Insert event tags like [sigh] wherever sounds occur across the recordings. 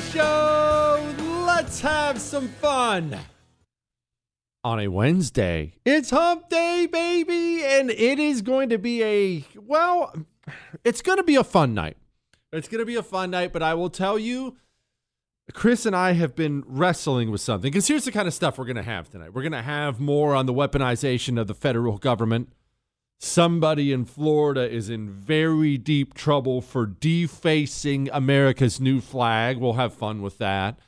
Show. Let's have some fun. On a Wednesday, it's hump day, baby, and it is going to be a, well, it's going to be a fun night. It's going to be a fun night, but I will tell you, Chris and I have been wrestling with something because here's the kind of stuff we're going to have tonight. We're going to have more on the weaponization of the federal government. Somebody in Florida is in very deep trouble for defacing America's new flag. We'll have fun with that.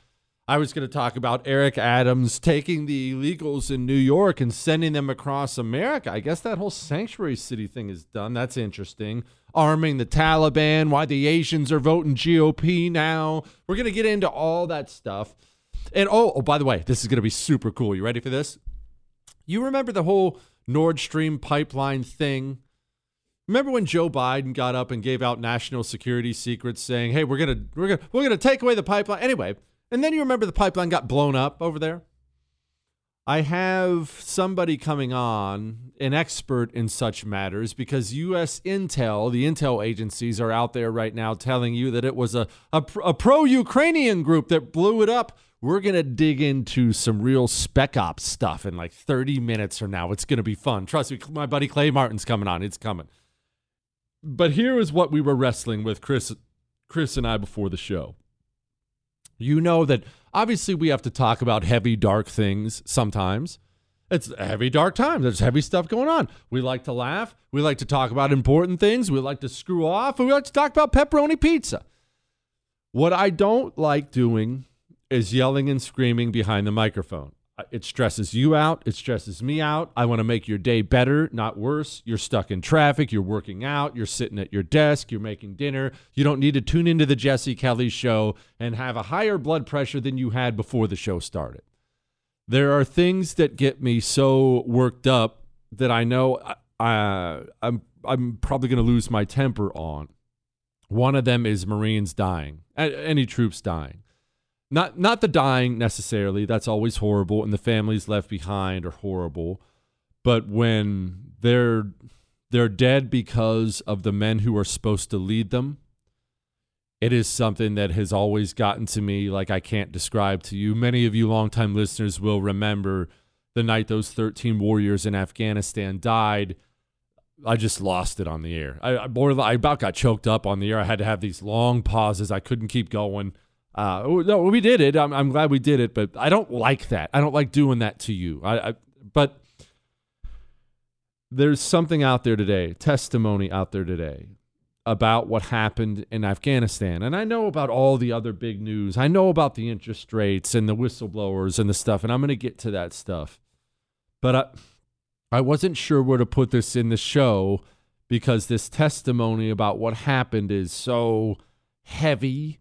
I was going to talk about Eric Adams taking the illegals in New York and sending them across America. I guess that whole sanctuary city thing is done. That's interesting. Arming the Taliban, why the Asians are voting GOP now. We're going to get into all that stuff. And oh, oh, by the way, this is going to be super cool. You ready for this? You remember the whole Nord Stream pipeline thing? Remember when Joe Biden got up and gave out national security secrets saying, "Hey, we're going to we're going to we're going to take away the pipeline." Anyway, and then you remember the pipeline got blown up over there? I have somebody coming on, an expert in such matters, because U.S. Intel, the intel agencies, are out there right now telling you that it was a, a, a pro Ukrainian group that blew it up. We're going to dig into some real spec ops stuff in like 30 minutes from now. It's going to be fun. Trust me, my buddy Clay Martin's coming on. It's coming. But here is what we were wrestling with, Chris, Chris and I, before the show. You know that obviously we have to talk about heavy, dark things sometimes. It's heavy, dark time. There's heavy stuff going on. We like to laugh. We like to talk about important things. We like to screw off. And we like to talk about pepperoni pizza. What I don't like doing is yelling and screaming behind the microphone. It stresses you out. It stresses me out. I want to make your day better, not worse. You're stuck in traffic. You're working out. You're sitting at your desk. You're making dinner. You don't need to tune into the Jesse Kelly show and have a higher blood pressure than you had before the show started. There are things that get me so worked up that I know uh, I'm I'm probably going to lose my temper on. One of them is Marines dying, any troops dying. Not not the dying necessarily. That's always horrible, and the families left behind are horrible. But when they're they're dead because of the men who are supposed to lead them, it is something that has always gotten to me like I can't describe to you. Many of you longtime listeners will remember the night those 13 warriors in Afghanistan died I just lost it on the air. I, I, I about got choked up on the air. I had to have these long pauses. I couldn't keep going. Uh, no, we did it. I'm, I'm glad we did it, but I don't like that. I don't like doing that to you. I, I but there's something out there today, testimony out there today about what happened in Afghanistan. And I know about all the other big news. I know about the interest rates and the whistleblowers and the stuff, and I'm going to get to that stuff. But I I wasn't sure where to put this in the show because this testimony about what happened is so heavy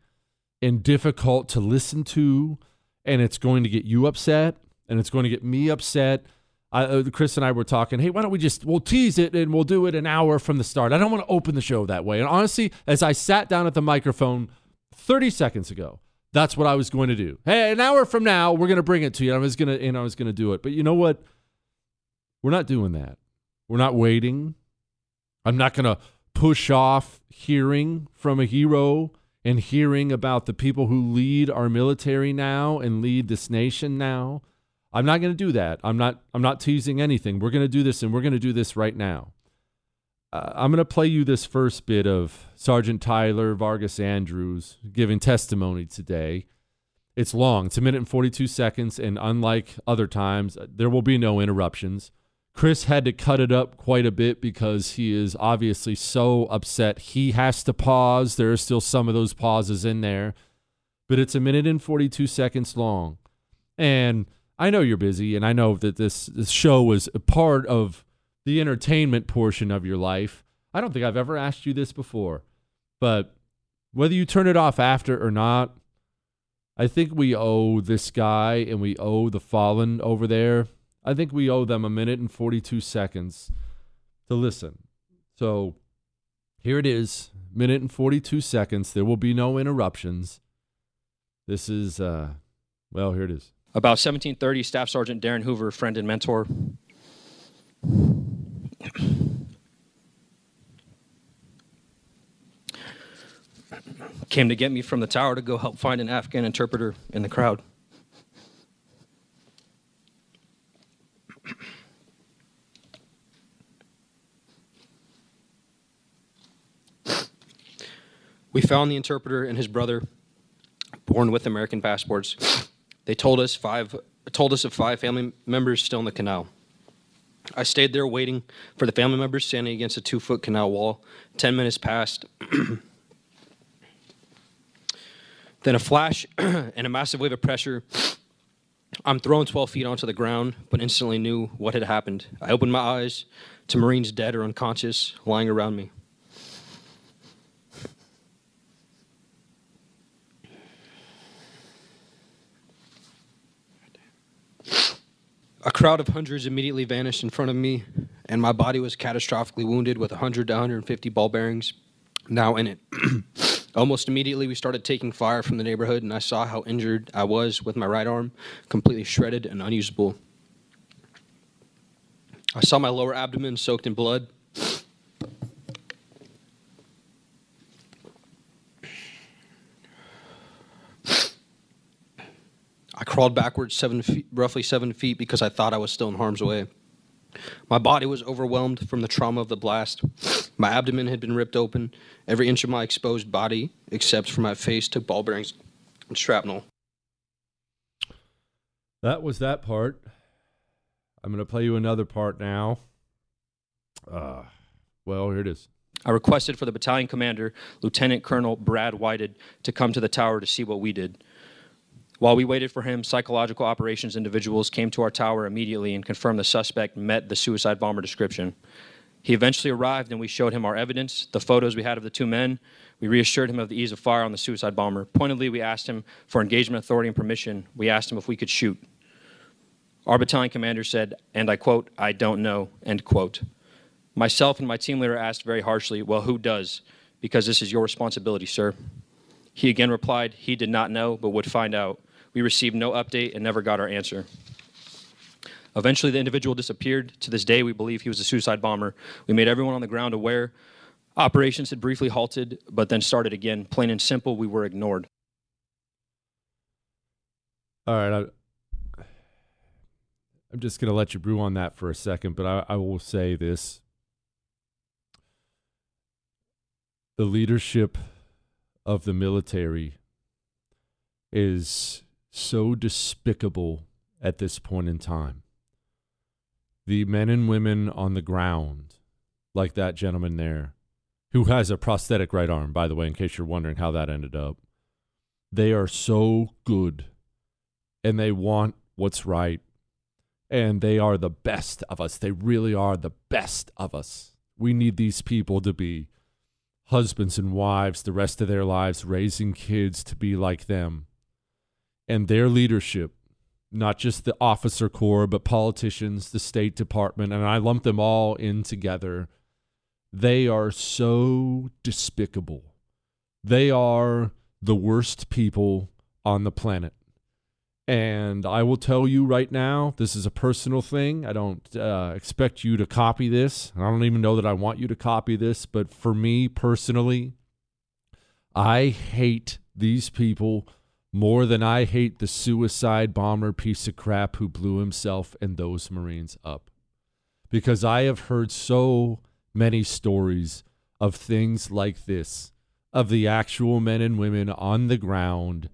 and difficult to listen to, and it's going to get you upset, and it's going to get me upset. I, uh, Chris and I were talking. Hey, why don't we just we'll tease it and we'll do it an hour from the start. I don't want to open the show that way. And honestly, as I sat down at the microphone 30 seconds ago, that's what I was going to do. Hey, an hour from now, we're going to bring it to you. I was going to and I was going to do it. But you know what? We're not doing that. We're not waiting. I'm not going to push off hearing from a hero and hearing about the people who lead our military now and lead this nation now. I'm not going to do that. I'm not I'm not teasing anything. We're going to do this and we're going to do this right now. Uh, I'm going to play you this first bit of Sergeant Tyler Vargas Andrews giving testimony today. It's long. It's a minute and 42 seconds and unlike other times, there will be no interruptions. Chris had to cut it up quite a bit because he is obviously so upset. He has to pause. There are still some of those pauses in there, but it's a minute and 42 seconds long. And I know you're busy, and I know that this, this show was a part of the entertainment portion of your life. I don't think I've ever asked you this before, but whether you turn it off after or not, I think we owe this guy and we owe the fallen over there I think we owe them a minute and 42 seconds to listen. So here it is, minute and 42 seconds. There will be no interruptions. This is, uh, well, here it is. About 1730, Staff Sergeant Darin Hoover, friend and mentor. came to get me from the tower to go help find an Afghan interpreter in the crowd. We found the interpreter and his brother, born with American passports. They told us five told us of five family members still in the canal. I stayed there waiting for the family members standing against a two foot canal wall. Ten minutes passed. [clears throat] then a flash [clears throat] and a massive wave of pressure. I'm thrown 12 feet onto the ground, but instantly knew what had happened. I opened my eyes to Marines dead or unconscious lying around me. A crowd of hundreds immediately vanished in front of me, and my body was catastrophically wounded with 100 to 150 ball bearings now in it. [clears throat] Almost immediately, we started taking fire from the neighborhood, and I saw how injured I was with my right arm, completely shredded and unusable. I saw my lower abdomen soaked in blood, I crawled backwards seven feet, roughly seven feet because I thought I was still in harm's way. My body was overwhelmed from the trauma of the blast. My abdomen had been ripped open. Every inch of my exposed body, except for my face, took ball bearings and shrapnel. That was that part. I'm going to play you another part now. Uh, well, here it is. I requested for the battalion commander, Lieutenant Colonel Brad Whited, to come to the tower to see what we did. While we waited for him, psychological operations individuals came to our tower immediately and confirmed the suspect met the suicide bomber description. He eventually arrived and we showed him our evidence, the photos we had of the two men. We reassured him of the ease of fire on the suicide bomber. Pointedly, we asked him for engagement authority and permission. We asked him if we could shoot. Our battalion commander said, and I quote, I don't know, end quote. Myself and my team leader asked very harshly, Well, who does? Because this is your responsibility, sir. He again replied, He did not know, but would find out. We received no update and never got our answer. Eventually, the individual disappeared. To this day, we believe he was a suicide bomber. We made everyone on the ground aware. Operations had briefly halted, but then started again. Plain and simple, we were ignored. All right. I, I'm just going to let you brew on that for a second, but I, I will say this. The leadership of the military is so despicable at this point in time. The men and women on the ground, like that gentleman there, who has a prosthetic right arm, by the way, in case you're wondering how that ended up, they are so good and they want what's right. And they are the best of us. They really are the best of us. We need these people to be husbands and wives the rest of their lives, raising kids to be like them. And their leadership, not just the officer corps, but politicians, the State Department, and I lump them all in together. They are so despicable. They are the worst people on the planet. And I will tell you right now, this is a personal thing. I don't uh, expect you to copy this. I don't even know that I want you to copy this. But for me personally, I hate these people more than I hate the suicide bomber piece of crap who blew himself and those Marines up. Because I have heard so many stories of things like this of the actual men and women on the ground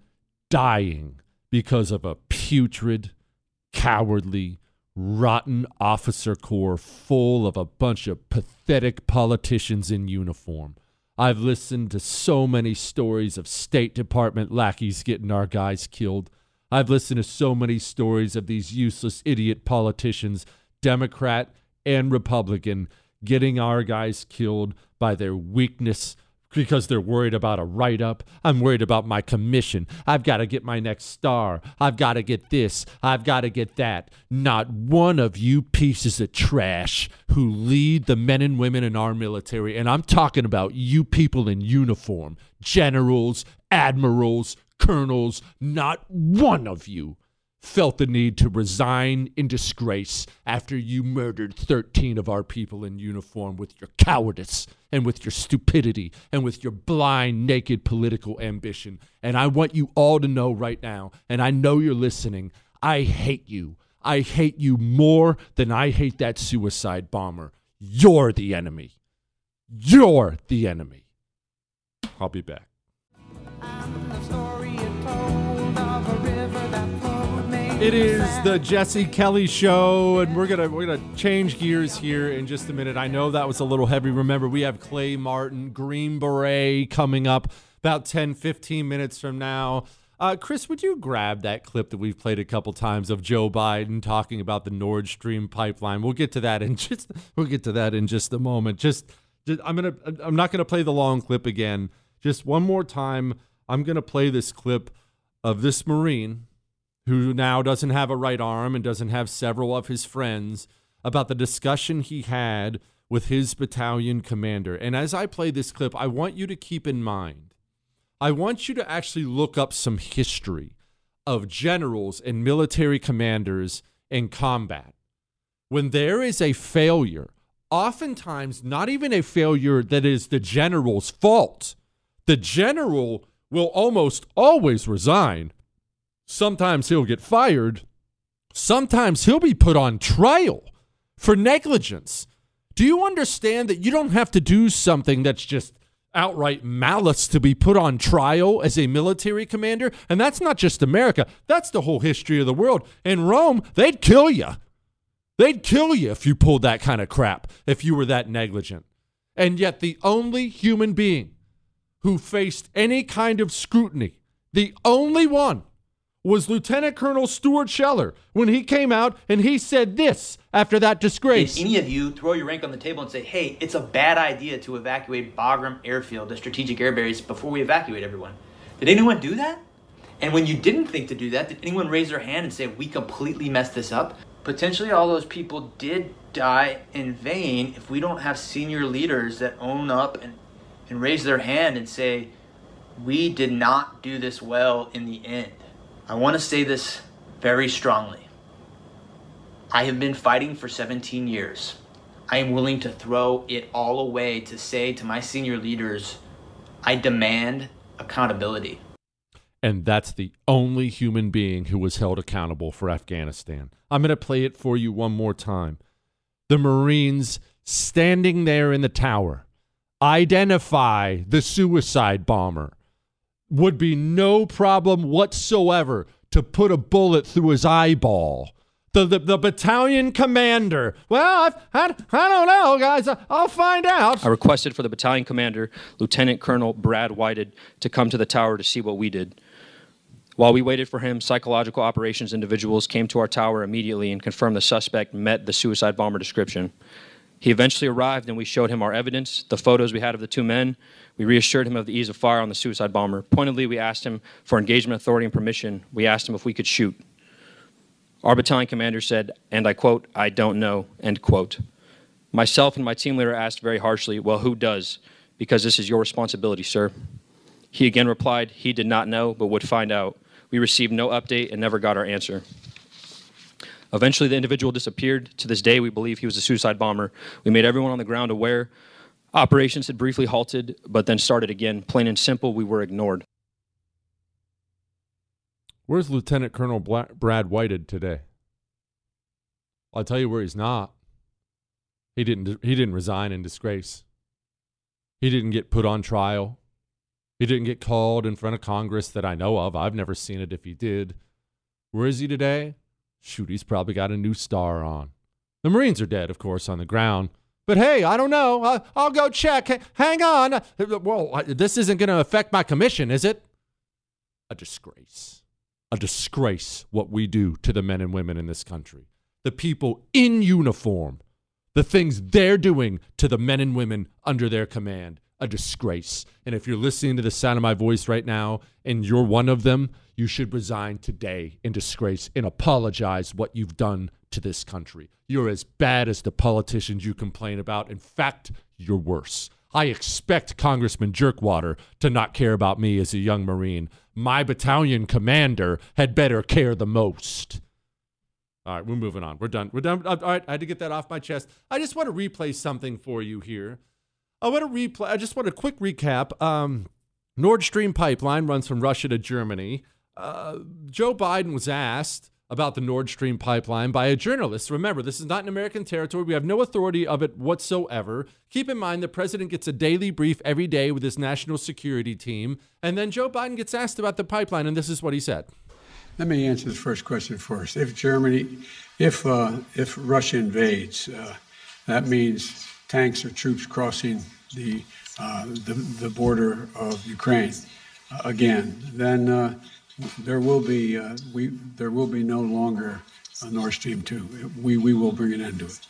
dying because of a putrid, cowardly, rotten officer corps full of a bunch of pathetic politicians in uniform. I've listened to so many stories of State Department lackeys getting our guys killed. I've listened to so many stories of these useless idiot politicians, Democrat and Republican, getting our guys killed by their weakness because they're worried about a write up. I'm worried about my commission. I've got to get my next star. I've got to get this. I've got to get that. Not one of you pieces of trash who lead the men and women in our military, and I'm talking about you people in uniform generals, admirals, colonels, not one of you felt the need to resign in disgrace after you murdered 13 of our people in uniform with your cowardice and with your stupidity and with your blind, naked political ambition. And I want you all to know right now, and I know you're listening, I hate you. I hate you more than I hate that suicide bomber. You're the enemy. You're the enemy. I'll be back. It is the Jesse Kelly show, and we're gonna we're gonna change gears here in just a minute. I know that was a little heavy. Remember, we have Clay Martin, Green Beret coming up about 10, 15 minutes from now. Uh, Chris, would you grab that clip that we've played a couple times of Joe Biden talking about the Nord Stream pipeline? We'll get to that in [laughs] just we'll get to that in just a moment. Just, just I'm gonna I'm not gonna play the long clip again. Just one more time, I'm gonna play this clip of this Marine who now doesn't have a right arm and doesn't have several of his friends, about the discussion he had with his battalion commander. And as I play this clip, I want you to keep in mind, I want you to actually look up some history of generals and military commanders in combat. When there is a failure, oftentimes not even a failure that is the general's fault, the general will almost always resign Sometimes he'll get fired. Sometimes he'll be put on trial for negligence. Do you understand that you don't have to do something that's just outright malice to be put on trial as a military commander? And that's not just America, that's the whole history of the world. In Rome, they'd kill you. They'd kill you if you pulled that kind of crap, if you were that negligent. And yet, the only human being who faced any kind of scrutiny, the only one was Lieutenant Colonel Stuart Scheller when he came out and he said this after that disgrace. Did any of you throw your rank on the table and say, hey, it's a bad idea to evacuate Bagram Airfield, the strategic air base, before we evacuate everyone? Did anyone do that? And when you didn't think to do that, did anyone raise their hand and say, we completely messed this up? Potentially all those people did die in vain if we don't have senior leaders that own up and, and raise their hand and say, we did not do this well in the end. I want to say this very strongly. I have been fighting for 17 years. I am willing to throw it all away to say to my senior leaders, I demand accountability. And that's the only human being who was held accountable for Afghanistan. I'm going to play it for you one more time. The Marines standing there in the tower identify the suicide bomber. Would be no problem whatsoever to put a bullet through his eyeball. The, the, the battalion commander. Well, I've, I, I don't know, guys. I'll find out. I requested for the battalion commander, Lieutenant Colonel Brad Whited, to come to the tower to see what we did. While we waited for him, psychological operations individuals came to our tower immediately and confirmed the suspect met the suicide bomber description. He eventually arrived and we showed him our evidence, the photos we had of the two men. We reassured him of the ease of fire on the suicide bomber. Pointedly, we asked him for engagement authority and permission. We asked him if we could shoot. Our battalion commander said, and I quote, I don't know, end quote. Myself and my team leader asked very harshly, Well, who does? Because this is your responsibility, sir. He again replied, He did not know, but would find out. We received no update and never got our answer. Eventually, the individual disappeared. To this day, we believe he was a suicide bomber. We made everyone on the ground aware. Operations had briefly halted, but then started again. Plain and simple, we were ignored. Where's Lieutenant Colonel Bla- Brad Whited today? I'll tell you where he's not. He didn't. He didn't resign in disgrace. He didn't get put on trial. He didn't get called in front of Congress that I know of. I've never seen it if he did. Where is he today? Shoot, he's probably got a new star on. The Marines are dead, of course, on the ground. But hey, I don't know. I'll, I'll go check. Hang on. Well, this isn't going to affect my commission, is it? A disgrace. A disgrace what we do to the men and women in this country. The people in uniform. The things they're doing to the men and women under their command a disgrace. And if you're listening to the sound of my voice right now and you're one of them, you should resign today in disgrace and apologize what you've done to this country. You're as bad as the politicians you complain about. In fact, you're worse. I expect Congressman Jerkwater to not care about me as a young Marine. My battalion commander had better care the most. All right, we're moving on. We're done. We're done. All right, I had to get that off my chest. I just want to replay something for you here. I want to replay. I just want a quick recap. Um, Nord Stream pipeline runs from Russia to Germany. Uh, Joe Biden was asked about the Nord Stream pipeline by a journalist. Remember, this is not an American territory. We have no authority of it whatsoever. Keep in mind, the president gets a daily brief every day with his national security team. And then Joe Biden gets asked about the pipeline, and this is what he said. Let me answer the first question first. If Germany, if uh, if Russia invades, uh, that means tanks or troops crossing the, uh, the, the, border of Ukraine uh, again, then uh, there will be uh, we there will be no longer a Nord Stream two. We we will bring an end to it.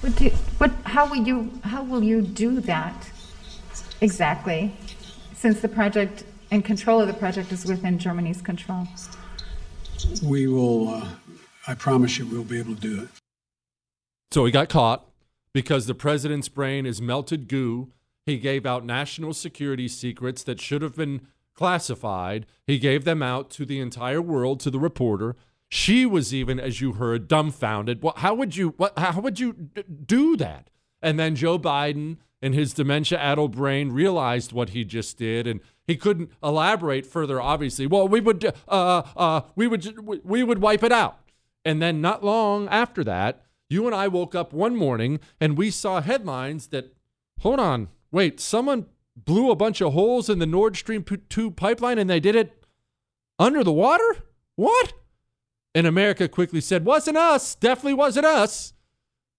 What, do, what how will you how will you do that exactly? Since the project and control of the project is within Germany's control. We will. Uh, I promise you, we'll be able to do it. So he got caught because the president's brain is melted goo. He gave out national security secrets that should have been classified. He gave them out to the entire world, to the reporter. She was even, as you heard, dumbfounded. Well, how would you? What? How would you d- do that? And then Joe Biden, in his dementia-addled brain, realized what he just did, and he couldn't elaborate further. Obviously, well, we would, uh, uh, we would, we would wipe it out. And then, not long after that, you and I woke up one morning and we saw headlines that, hold on, wait, someone blew a bunch of holes in the Nord Stream 2 pipeline and they did it under the water? What? And America quickly said, wasn't us, definitely wasn't us.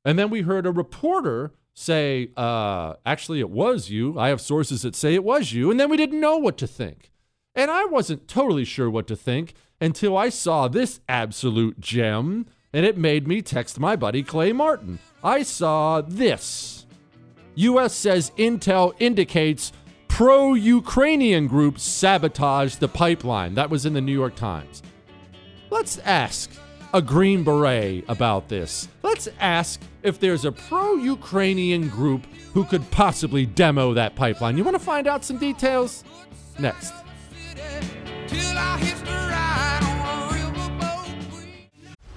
And then we heard a reporter say, uh, actually, it was you. I have sources that say it was you. And then we didn't know what to think. And I wasn't totally sure what to think until I saw this absolute gem and it made me text my buddy Clay Martin. I saw this. US says Intel indicates pro Ukrainian group sabotaged the pipeline. That was in the New York Times. Let's ask a Green Beret about this. Let's ask if there's a pro Ukrainian group who could possibly demo that pipeline. You want to find out some details? Next.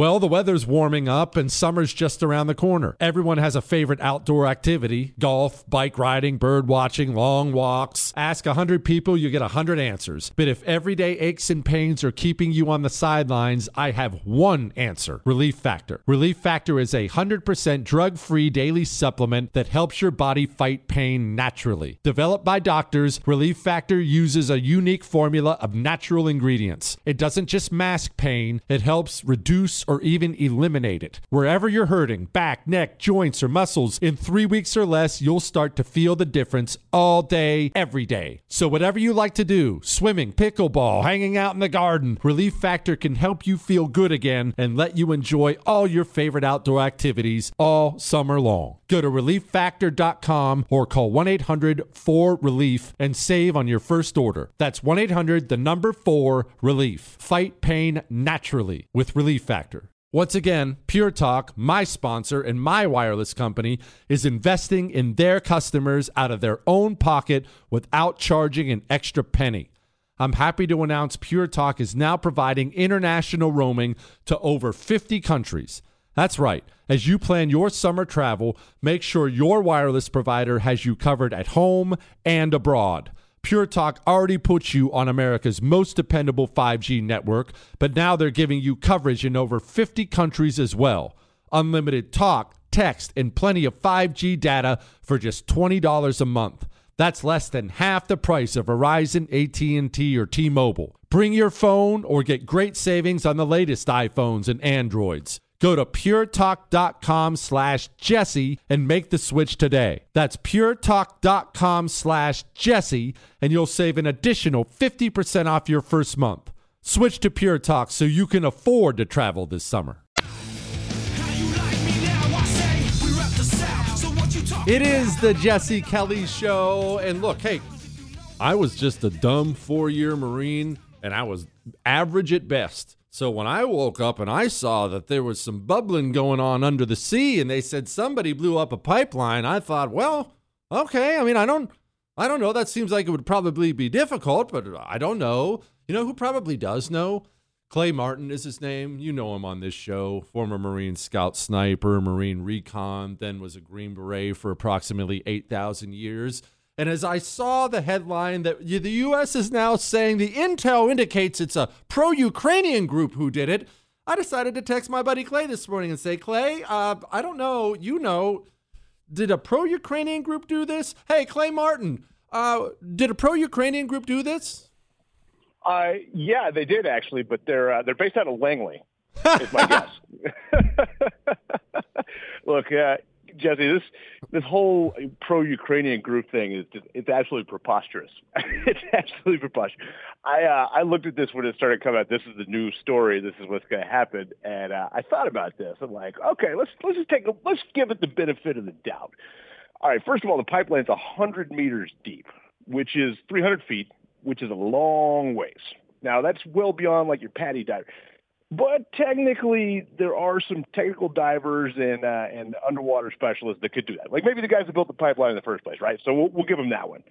Well, the weather's warming up and summer's just around the corner. Everyone has a favorite outdoor activity golf, bike riding, bird watching, long walks. Ask 100 people, you get 100 answers. But if everyday aches and pains are keeping you on the sidelines, I have one answer Relief Factor. Relief Factor is a 100% drug free daily supplement that helps your body fight pain naturally. Developed by doctors, Relief Factor uses a unique formula of natural ingredients. It doesn't just mask pain, it helps reduce or even eliminate it. Wherever you're hurting, back, neck, joints, or muscles, in three weeks or less, you'll start to feel the difference all day, every day. So, whatever you like to do swimming, pickleball, hanging out in the garden Relief Factor can help you feel good again and let you enjoy all your favorite outdoor activities all summer long. Go to relieffactor.com or call 1 800 4 Relief and save on your first order. That's 1 800 the number 4 Relief. Fight pain naturally with Relief Factor. Once again, Pure Talk, my sponsor and my wireless company, is investing in their customers out of their own pocket without charging an extra penny. I'm happy to announce Pure Talk is now providing international roaming to over 50 countries. That's right. As you plan your summer travel, make sure your wireless provider has you covered at home and abroad. Pure Talk already puts you on America's most dependable 5G network, but now they're giving you coverage in over 50 countries as well. Unlimited talk, text, and plenty of 5G data for just $20 a month. That's less than half the price of Verizon, AT&T, or T-Mobile. Bring your phone or get great savings on the latest iPhones and Androids. Go to puretalk.com slash Jesse and make the switch today. That's puretalk.com slash Jesse and you'll save an additional 50% off your first month. Switch to Pure Talk so you can afford to travel this summer. It is the Jesse Kelly Show. And look, hey, I was just a dumb four year Marine and I was average at best. So when I woke up and I saw that there was some bubbling going on under the sea and they said somebody blew up a pipeline, I thought, well, okay. I mean, I don't I don't know. That seems like it would probably be difficult, but I don't know. You know who probably does know? Clay Martin is his name. You know him on this show. Former Marine Scout Sniper, Marine Recon, then was a Green Beret for approximately 8,000 years. And as I saw the headline that the U.S. is now saying the intel indicates it's a pro Ukrainian group who did it, I decided to text my buddy Clay this morning and say, Clay, uh, I don't know, you know, did a pro Ukrainian group do this? Hey, Clay Martin, uh, did a pro Ukrainian group do this? Uh, yeah, they did actually, but they're uh, they're based out of Langley. is my [laughs] guess. [laughs] Look, uh, Jesse, this this whole pro-Ukrainian group thing is just, it's absolutely preposterous. [laughs] it's absolutely preposterous. I uh, I looked at this when it started coming out. This is the new story. This is what's going to happen, and uh, I thought about this. I'm like, okay, let's let's just take a, let's give it the benefit of the doubt. All right, first of all, the pipeline's 100 meters deep, which is 300 feet which is a long ways. Now that's well beyond like your PADI diver. But technically, there are some technical divers and uh, and underwater specialists that could do that. Like maybe the guys that built the pipeline in the first place, right? So we'll, we'll give them that one.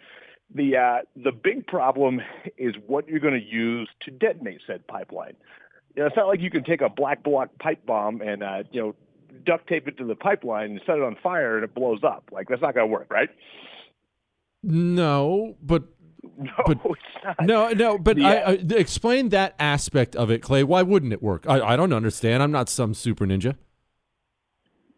The uh, the big problem is what you're going to use to detonate said pipeline. You know, it's not like you can take a black block pipe bomb and uh, you know duct tape it to the pipeline and set it on fire and it blows up. Like that's not going to work, right? No, but No, But- [laughs] it's not. no, no. But Yeah. I, I, explain that aspect of it, Clay. Why wouldn't it work? I, I don't understand. I'm not some super ninja.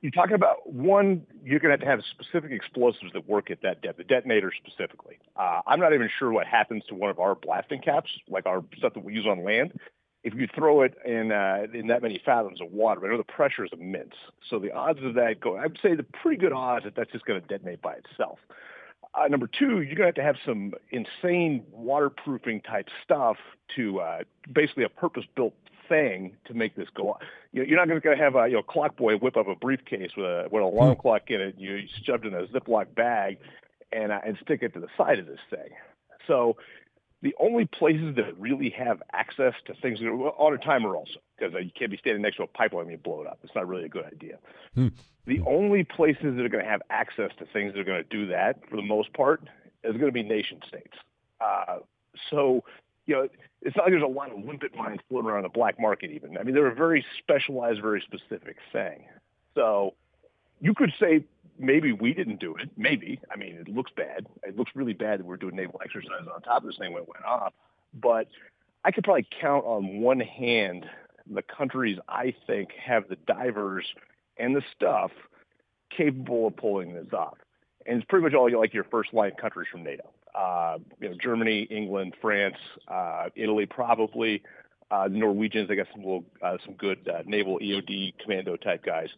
You're talking about one, you're going to have to have specific explosives that work at that depth, the detonator specifically. Uh, I'm not even sure what happens to one of our blasting caps, like our stuff that we use on land. If you throw it in uh, in that many fathoms of water, I know the pressure is immense. So the odds of that going, I'd say the pretty good odds that that's just going to detonate by itself. Uh, number two, you're going to have to have some insane waterproofing type stuff to uh, basically a purpose-built thing to make this go on. You know, you're not going to have a you know clock boy whip up a briefcase with a with an alarm clock in it. You shoved in a Ziploc bag and uh, and stick it to the side of this thing. So the only places that really have access to things that are on a timer also because uh, you can't be standing next to a pipeline and you blow it up. It's not really a good idea. The only places that are going to have access to things that are going to do that for the most part is going to be nation states. Uh, so, you know, it's not like there's a lot of limpet mines floating around the black market even. I mean, they're a very specialized, very specific thing. So you could say maybe we didn't do it. Maybe. I mean, it looks bad. It looks really bad that we're doing naval exercise on top of this thing when it went off. But I could probably count on one hand the countries I think have the divers and the stuff capable of pulling this off. And it's pretty much all like your first line countries from NATO. Uh, you know, Germany, England, France, uh, Italy, probably. Uh, the Norwegians, they got some little, uh, some good uh, naval EOD commando type guys,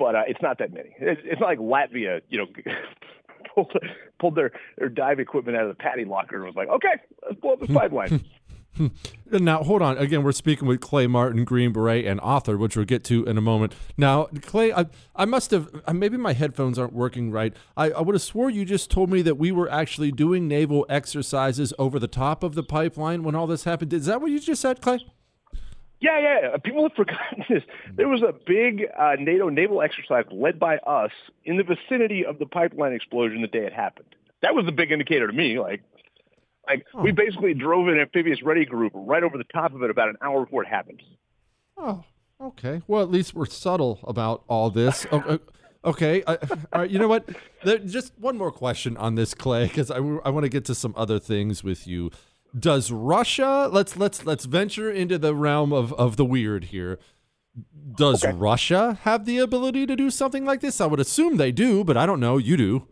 but uh, it's not that many. It's, it's not like Latvia, you know, [laughs] pulled, pulled their, their dive equipment out of the paddy locker and was like, okay, let's blow up this [laughs] pipeline. [laughs] Now, hold on. Again, we're speaking with Clay Martin, Green Beret, and author, which we'll get to in a moment. Now, Clay, I, I must have, maybe my headphones aren't working right. I, I would have swore you just told me that we were actually doing naval exercises over the top of the pipeline when all this happened. Is that what you just said, Clay? Yeah, yeah. People have [laughs] forgotten this. There was a big uh, NATO naval exercise led by us in the vicinity of the pipeline explosion the day it happened. That was the big indicator to me. Like, like we basically drove an amphibious ready group right over the top of it about an hour before it happened. Oh, okay. Well, at least we're subtle about all this. [laughs] Okay. I, all right. You know what? There, just one more question on this, Clay, because I want to get to some other things with you. Does Russia? Let's let's let's venture into the realm of of the weird here. Does Russia have the ability to do something like this? I would assume they do, but I don't know. You do.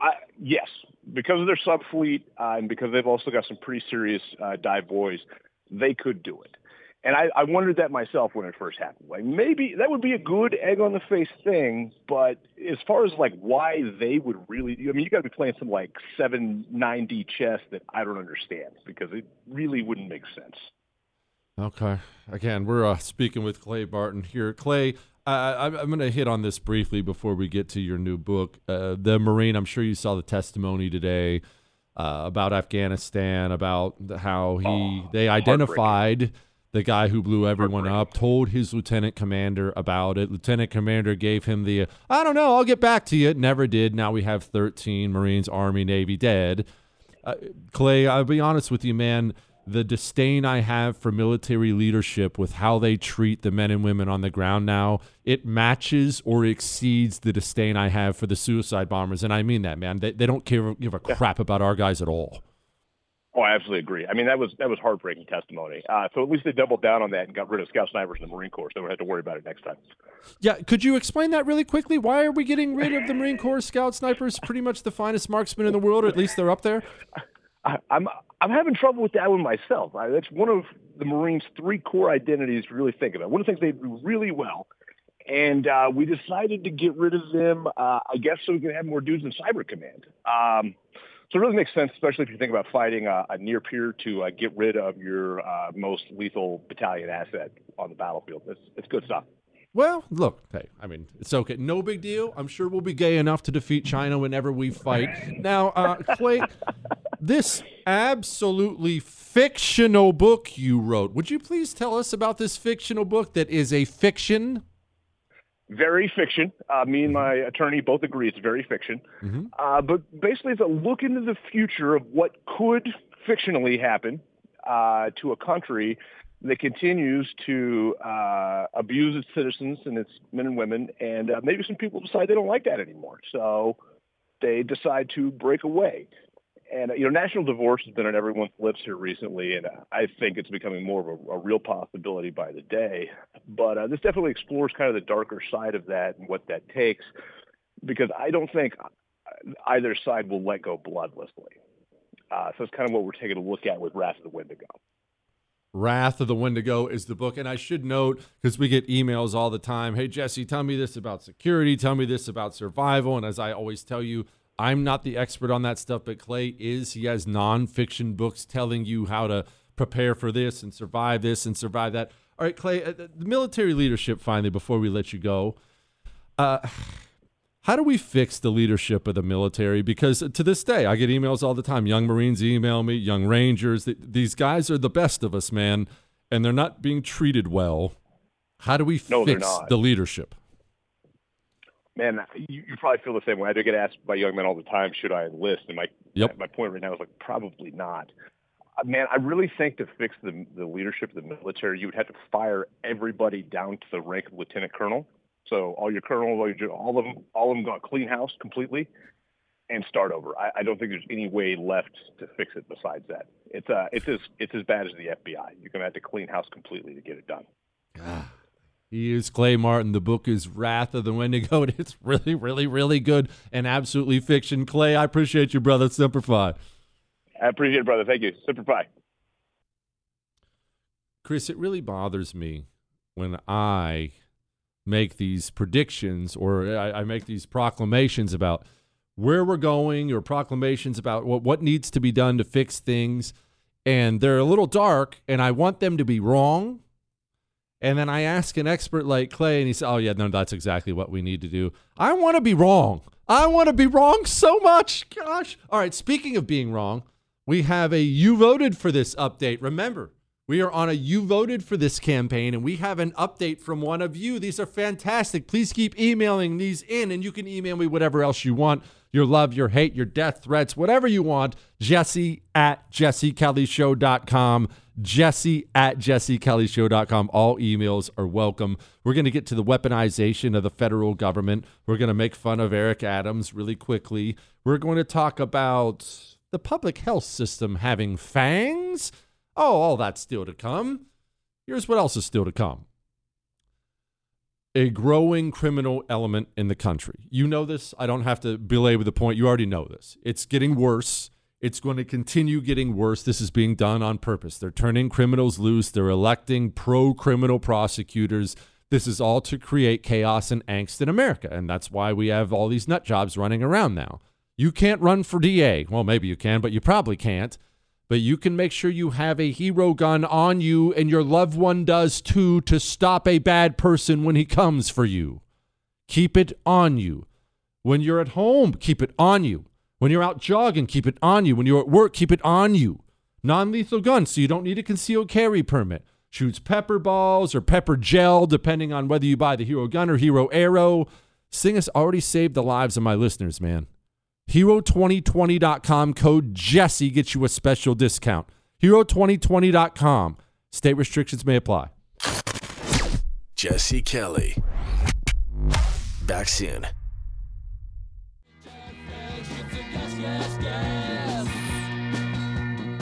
I, yes, because of their sub fleet uh, and because they've also got some pretty serious uh, dive boys, they could do it. And I, I wondered that myself when it first happened. Like maybe that would be a good egg on the face thing, but as far as like why they would really, I mean, you got to be playing some like seven nine D chess that I don't understand because it really wouldn't make sense. Okay. Again, we're uh, speaking with Clay Martin here. Clay, I'm, I'm going to hit on this briefly before we get to your new book. Uh, the Marine, I'm sure you saw the testimony today uh, about Afghanistan, about how he Oh, they identified the guy who blew everyone up, told his lieutenant commander about it. Lieutenant commander gave him the, I don't know, I'll get back to you. Never did. Now we have 13 Marines, Army, Navy dead. Uh, Clay, I'll be honest with you, man. The disdain I have for military leadership with how they treat the men and women on the ground now, it matches or exceeds the disdain I have for the suicide bombers. And I mean that, man. They, they don't care, give a crap about our guys at all. Oh, I absolutely agree. I mean, that was that was heartbreaking testimony. Uh, so at least they doubled down on that and got rid of scout snipers in the Marine Corps, so we don't have to worry about it next time. Yeah, could you explain that really quickly? Why are we getting rid of the Marine Corps scout snipers? Pretty much the finest marksmen in the world, or at least they're up there. I, I'm I'm having trouble with that one myself. I, that's one of the Marines' three core identities to really think about. One of the things they do really well, and uh, we decided to get rid of them. Uh, I guess so we can have more dudes in Cyber Command. Um, so it really makes sense, especially if you think about fighting a, a near peer to uh, get rid of your uh, most lethal battalion asset on the battlefield. It's, it's good stuff. Well, look, hey, I mean, it's okay. No big deal. I'm sure we'll be gay enough to defeat China whenever we fight. Now, uh, Clay, this absolutely fictional book you wrote, would you please tell us about this fictional book that is a fiction? Very fiction. Uh, me and my attorney both agree it's very fiction. Mm-hmm. Uh, but basically, it's a look into the future of what could fictionally happen uh, to a country that continues to uh, abuse its citizens and its men and women, and uh, maybe some people decide they don't like that anymore, so they decide to break away. And you know, national divorce has been on everyone's lips here recently, and I think it's becoming more of a, a real possibility by the day. But uh, this definitely explores kind of the darker side of that and what that takes, because I don't think either side will let go bloodlessly. Uh, so it's kind of what we're taking a look at with Wrath of the Wendigo. Wrath of the Wendigo is the book. And I should note, because we get emails all the time hey, Jesse, tell me this about security, tell me this about survival. And as I always tell you, I'm not the expert on that stuff, but Clay is. He has nonfiction books telling you how to prepare for this and survive this and survive that. All right, Clay, uh, the military leadership, finally, before we let you go. Uh, how do we fix the leadership of the military? Because to this day, I get emails all the time. Young Marines email me, young Rangers. These guys are the best of us, man, and they're not being treated well. How do we no, fix the leadership? Man, you, you, probably feel the same way. I do get asked by young men all the time, should I enlist? And my yep. my point right now is like probably not. Uh, man, I really think to fix the the leadership of the military, you would have to fire everybody down to the rank of lieutenant colonel. So all your colonels, all, your, all of them, all of them got clean house completely, and start over. I, I don't think there's any way left to fix it besides that. It's uh, it's as it's as bad as the FBI. You're gonna have to clean house completely to get it done. He is Clay Martin. The book is Wrath of the Wendigo. And [laughs] It's really, really, really good and absolutely fiction. Clay, I appreciate you, brother. Semper Fi. I appreciate it, brother. Thank you. Semper Fi. Chris, it really bothers me when I make these predictions or I, I make these proclamations about where we're going or proclamations about what, what needs to be done to fix things. And they're a little dark, and I want them to be wrong and then I ask an expert like Clay, and he says, Oh, yeah, no, that's exactly what we need to do. I want to be wrong. I want to be wrong so much. Gosh. All right, speaking of being wrong, we have a You Voted for This update. Remember, we are on a You Voted for This campaign, and we have an update from one of you. These are fantastic. Please keep emailing these in, and you can email me whatever else you want your love, your hate, your death threats, whatever you want. Jesse at jessekellyshow.com. Jesse at jessekellyshow.com. All emails are welcome. We're going to get to the weaponization of the federal government. We're going to make fun of Eric Adams really quickly. We're going to talk about the public health system having fangs. Oh, all that's still to come. Here's what else is still to come a growing criminal element in the country. You know this. I don't have to belabor the point. You already know this. It's getting worse. It's going to continue getting worse. This is being done on purpose. They're turning criminals loose. They're electing pro criminal prosecutors. This is all to create chaos and angst in America. And that's why we have all these nut jobs running around now. You can't run for DA. Well, maybe you can, but you probably can't. But you can make sure you have a hero gun on you and your loved one does too to stop a bad person when he comes for you. Keep it on you. When you're at home, keep it on you. When you're out jogging, keep it on you. When you're at work, keep it on you. Non lethal gun, so you don't need a concealed carry permit. shoots pepper balls or pepper gel, depending on whether you buy the Hero gun or Hero arrow. Has already saved the lives of my listeners, man. Hero2020.com code Jesse gets you a special discount. Hero2020.com. State restrictions may apply. Jesse Kelly. Back soon.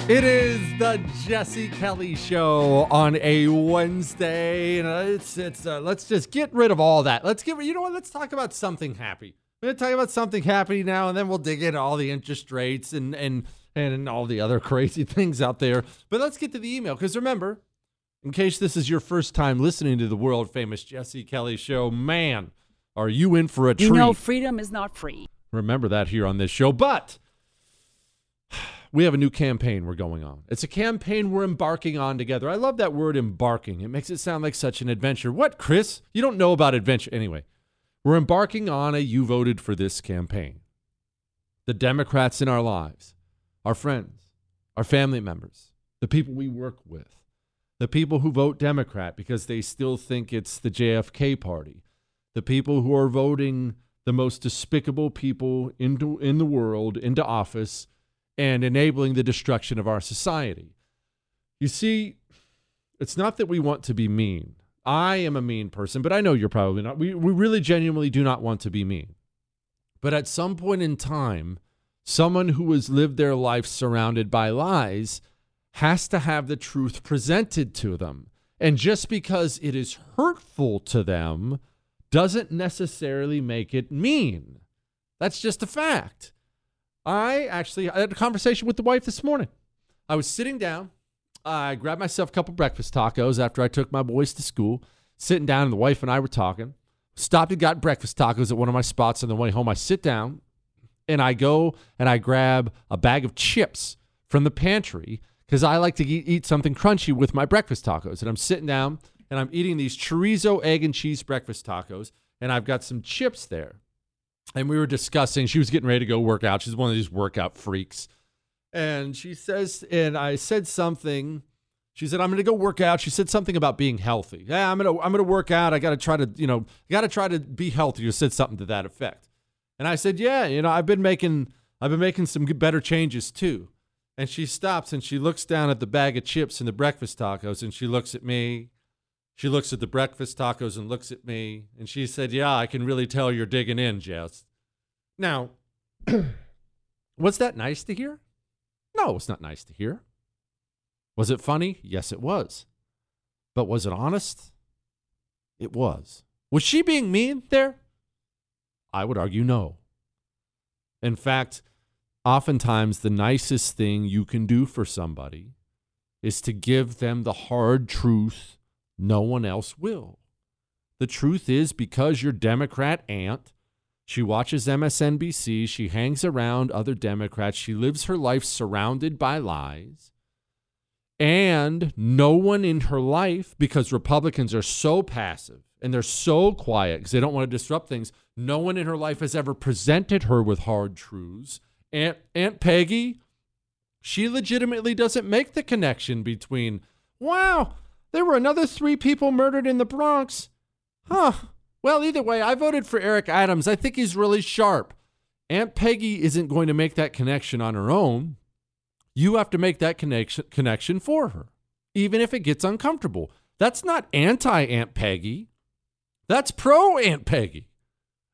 It is the Jesse Kelly Show on a Wednesday, and uh, it's it's. Uh, let's just get rid of all that. Let's get. You know what? Let's talk about something happy. We're gonna talk about something happy now, and then we'll dig into all the interest rates and and and all the other [laughs] crazy things out there. But let's get to the email because remember, in case this is your first time listening to the world famous Jesse Kelly Show, man, are you in for a treat? You know, freedom is not free. Remember that here on this show, but we have a new campaign we're going on. It's a campaign we're embarking on together. I love that word embarking. It makes it sound like such an adventure. What, Chris? You don't know about adventure. Anyway, we're embarking on a You Voted for This campaign. The Democrats in our lives, our friends, our family members, the people we work with, the people who vote Democrat because they still think it's the JFK party, the people who are voting the most despicable people into, in the world into office and enabling the destruction of our society. You see, it's not that we want to be mean. I am a mean person, but I know you're probably not. We, we really genuinely do not want to be mean. But at some point in time, someone who has lived their life surrounded by lies has to have the truth presented to them. And just because it is hurtful to them doesn't necessarily make it mean. That's just a fact. I actually I had a conversation with the wife this morning. I was sitting down. I grabbed myself a couple breakfast tacos after I took my boys to school. Sitting down, and the wife and I were talking. Stopped and got breakfast tacos at one of my spots on the way home. I sit down and I go and I grab a bag of chips from the pantry because I like to eat, eat something crunchy with my breakfast tacos. And I'm sitting down and I'm eating these chorizo, egg, and cheese breakfast tacos, and I've got some chips there and we were discussing she was getting ready to go work out. She's one of these workout freaks. And she says and i said something. She said i'm going to go work out. She said something about being healthy. Yeah i'm going to i'm going to work out. I got to try to you know got to try to be healthy. You said something to that effect. And i said yeah you know i've been making i've been making some better changes too. And she stops and she looks down at the bag of chips and the breakfast tacos and she looks at me she looks at the breakfast tacos and looks at me, and she said, Yeah, I can really tell you're digging in, Jess. Now, [clears throat] was that nice to hear? No, it's not nice to hear. Was it funny? Yes, it was. But was it honest? It was. Was she being mean there? I would argue no. In fact, oftentimes the nicest thing you can do for somebody is to give them the hard truth no one else will. The truth is, because your Democrat aunt, she watches MSNBC, she hangs around other Democrats, she lives her life surrounded by lies. And no one in her life, because Republicans are so passive and they're so quiet because they don't want to disrupt things, no one in her life has ever presented her with hard truths. Aunt, Aunt Peggy, she legitimately doesn't make the connection between, wow, there were another three people murdered in the Bronx. Huh. Well, either way, I voted for Eric Adams. I think he's really sharp. Aunt Peggy isn't going to make that connection on her own. You have to make that connection connection for her, even if it gets uncomfortable. That's not anti Aunt Peggy. That's pro Aunt Peggy.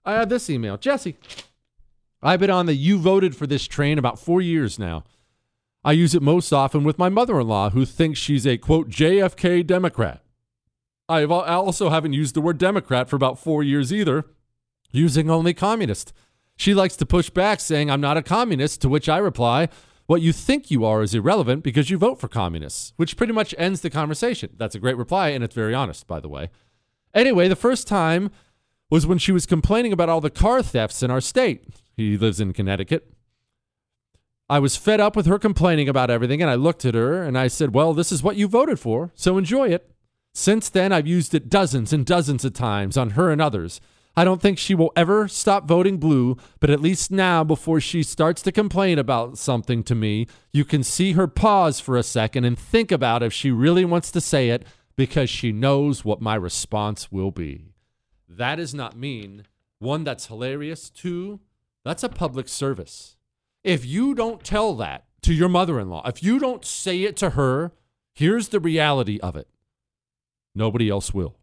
I have this email. Jesse, I've been on the you voted for this train about four years now. I use it most often with my mother in law, who thinks she's a quote JFK Democrat. I also haven't used the word Democrat for about four years either, using only communist. She likes to push back, saying, I'm not a communist, to which I reply, What you think you are is irrelevant because you vote for communists, which pretty much ends the conversation. That's a great reply, and it's very honest, by the way. Anyway, the first time was when she was complaining about all the car thefts in our state. He lives in Connecticut. I was fed up with her complaining about everything, and I looked at her and I said, Well, this is what you voted for, so enjoy it. Since then, I've used it dozens and dozens of times on her and others. I don't think she will ever stop voting blue, but at least now, before she starts to complain about something to me, you can see her pause for a second and think about if she really wants to say it, because she knows what my response will be. That is not mean. One, that's hilarious. Two, that's a public service. If you don't tell that to your mother in law, if you don't say it to her, here's the reality of it nobody else will.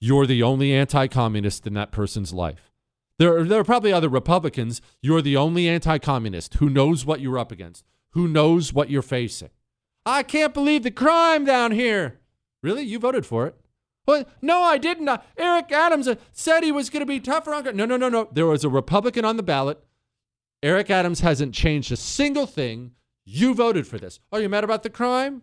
You're the only anti communist in that person's life. There are, there are probably other Republicans. You're the only anti communist who knows what you're up against, who knows what you're facing. I can't believe the crime down here. Really? You voted for it? Well, no, I didn't. Uh, Eric Adams uh, said he was going to be tougher on. No, no, no, no. There was a Republican on the ballot. Eric Adams hasn't changed a single thing. You voted for this. Are you mad about the crime?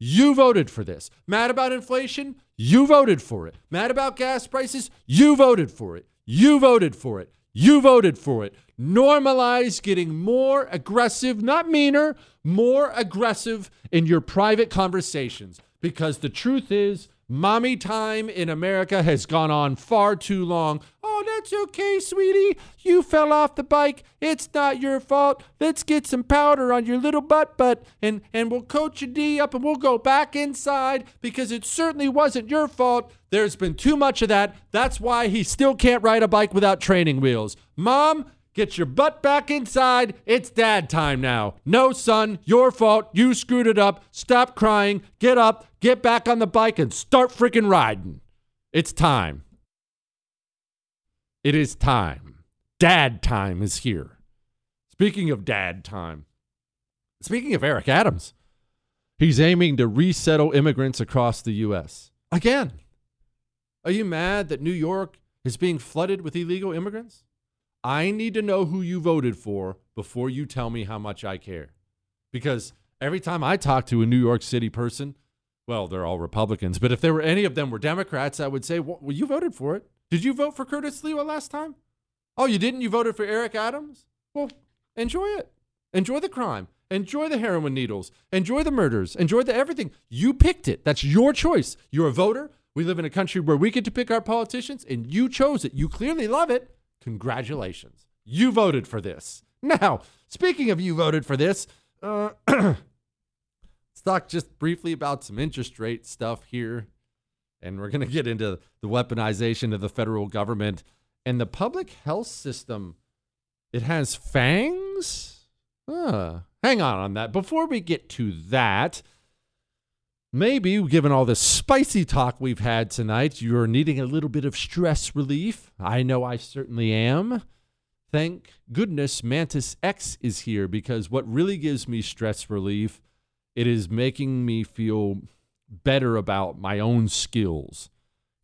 You voted for this. Mad about inflation? You voted for it. Mad about gas prices? You voted for it. You voted for it. You voted for it. Normalize getting more aggressive, not meaner, more aggressive in your private conversations. Because the truth is, mommy time in America has gone on far too long. Oh, that's okay, sweetie. You fell off the bike. It's not your fault. Let's get some powder on your little butt butt and, and we'll coat your D up and we'll go back inside because it certainly wasn't your fault. There's been too much of that. That's why he still can't ride a bike without training wheels. Mom, Get your butt back inside. It's dad time now. No, son, your fault. You screwed it up. Stop crying. Get up, get back on the bike, and start freaking riding. It's time. It is time. Dad time is here. Speaking of dad time, speaking of Eric Adams, he's aiming to resettle immigrants across the U.S. Again. Are you mad that New York is being flooded with illegal immigrants? I need to know who you voted for before you tell me how much I care. Because every time I talk to a New York City person, well, they're all Republicans, but if there were any of them were Democrats, I would say, well, you voted for it. Did you vote for Curtis Sliwa last time? Oh, you didn't? You voted for Eric Adams? Well, enjoy it. Enjoy the crime. Enjoy the heroin needles. Enjoy the murders. Enjoy the everything. You picked it. That's your choice. You're a voter. We live in a country where we get to pick our politicians, and you chose it. You clearly love it. Congratulations. You voted for this. Now, speaking of you voted for this, uh, [clears throat] let's talk just briefly about some interest rate stuff here. And we're going to get into the weaponization of the federal government and the public health system. It has fangs? Hang on on that. Before we get to that, Maybe, given all the spicy talk we've had tonight, you're needing a little bit of stress relief. I know I certainly am. Thank goodness Mantis X is here because what really gives me stress relief, it is making me feel better about my own skills.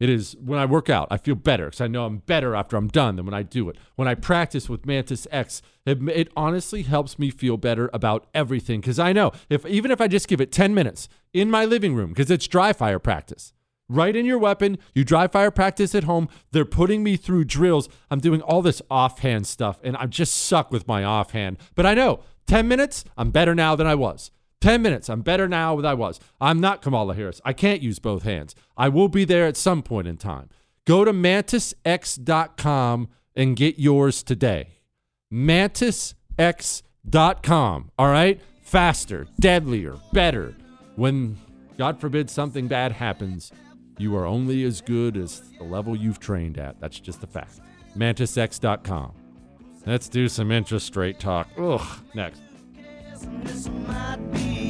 It is when I work out, I feel better because I know I'm better after I'm done than when I do it. When I practice with Mantis X, it, it honestly helps me feel better about everything because I know if even if I just give it 10 minutes in my living room because it's dry fire practice. Right in your weapon, you dry fire practice at home. They're putting me through drills. I'm doing all this offhand stuff and I just suck with my offhand. But I know 10 minutes, I'm better now than I was. 10 minutes. I'm better now than I was. I'm not Kamala Harris. I can't use both hands. I will be there at some point in time. Go to mantisx.com and get yours today. Mantisx.com. All right? Faster, deadlier, better. When, God forbid, something bad happens, you are only as good as the level you've trained at. That's just a fact. Mantisx.com. Let's do some interest rate talk. Ugh, next.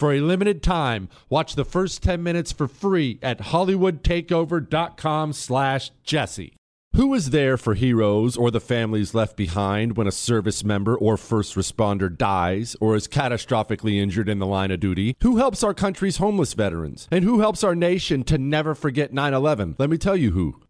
For a limited time, watch the first 10 minutes for free at hollywoodtakeover.com slash jesse. Who is there for heroes or the families left behind when a service member or first responder dies or is catastrophically injured in the line of duty? Who helps our country's homeless veterans? And who helps our nation to never forget 9 11? Let me tell you who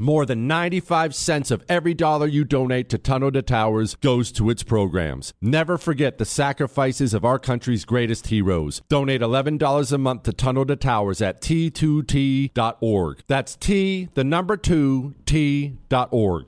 More than 95 cents of every dollar you donate to Tunnel to Towers goes to its programs. Never forget the sacrifices of our country's greatest heroes. Donate $11 a month to Tunnel to Towers at t2t.org. That's T, the number 2, T.org.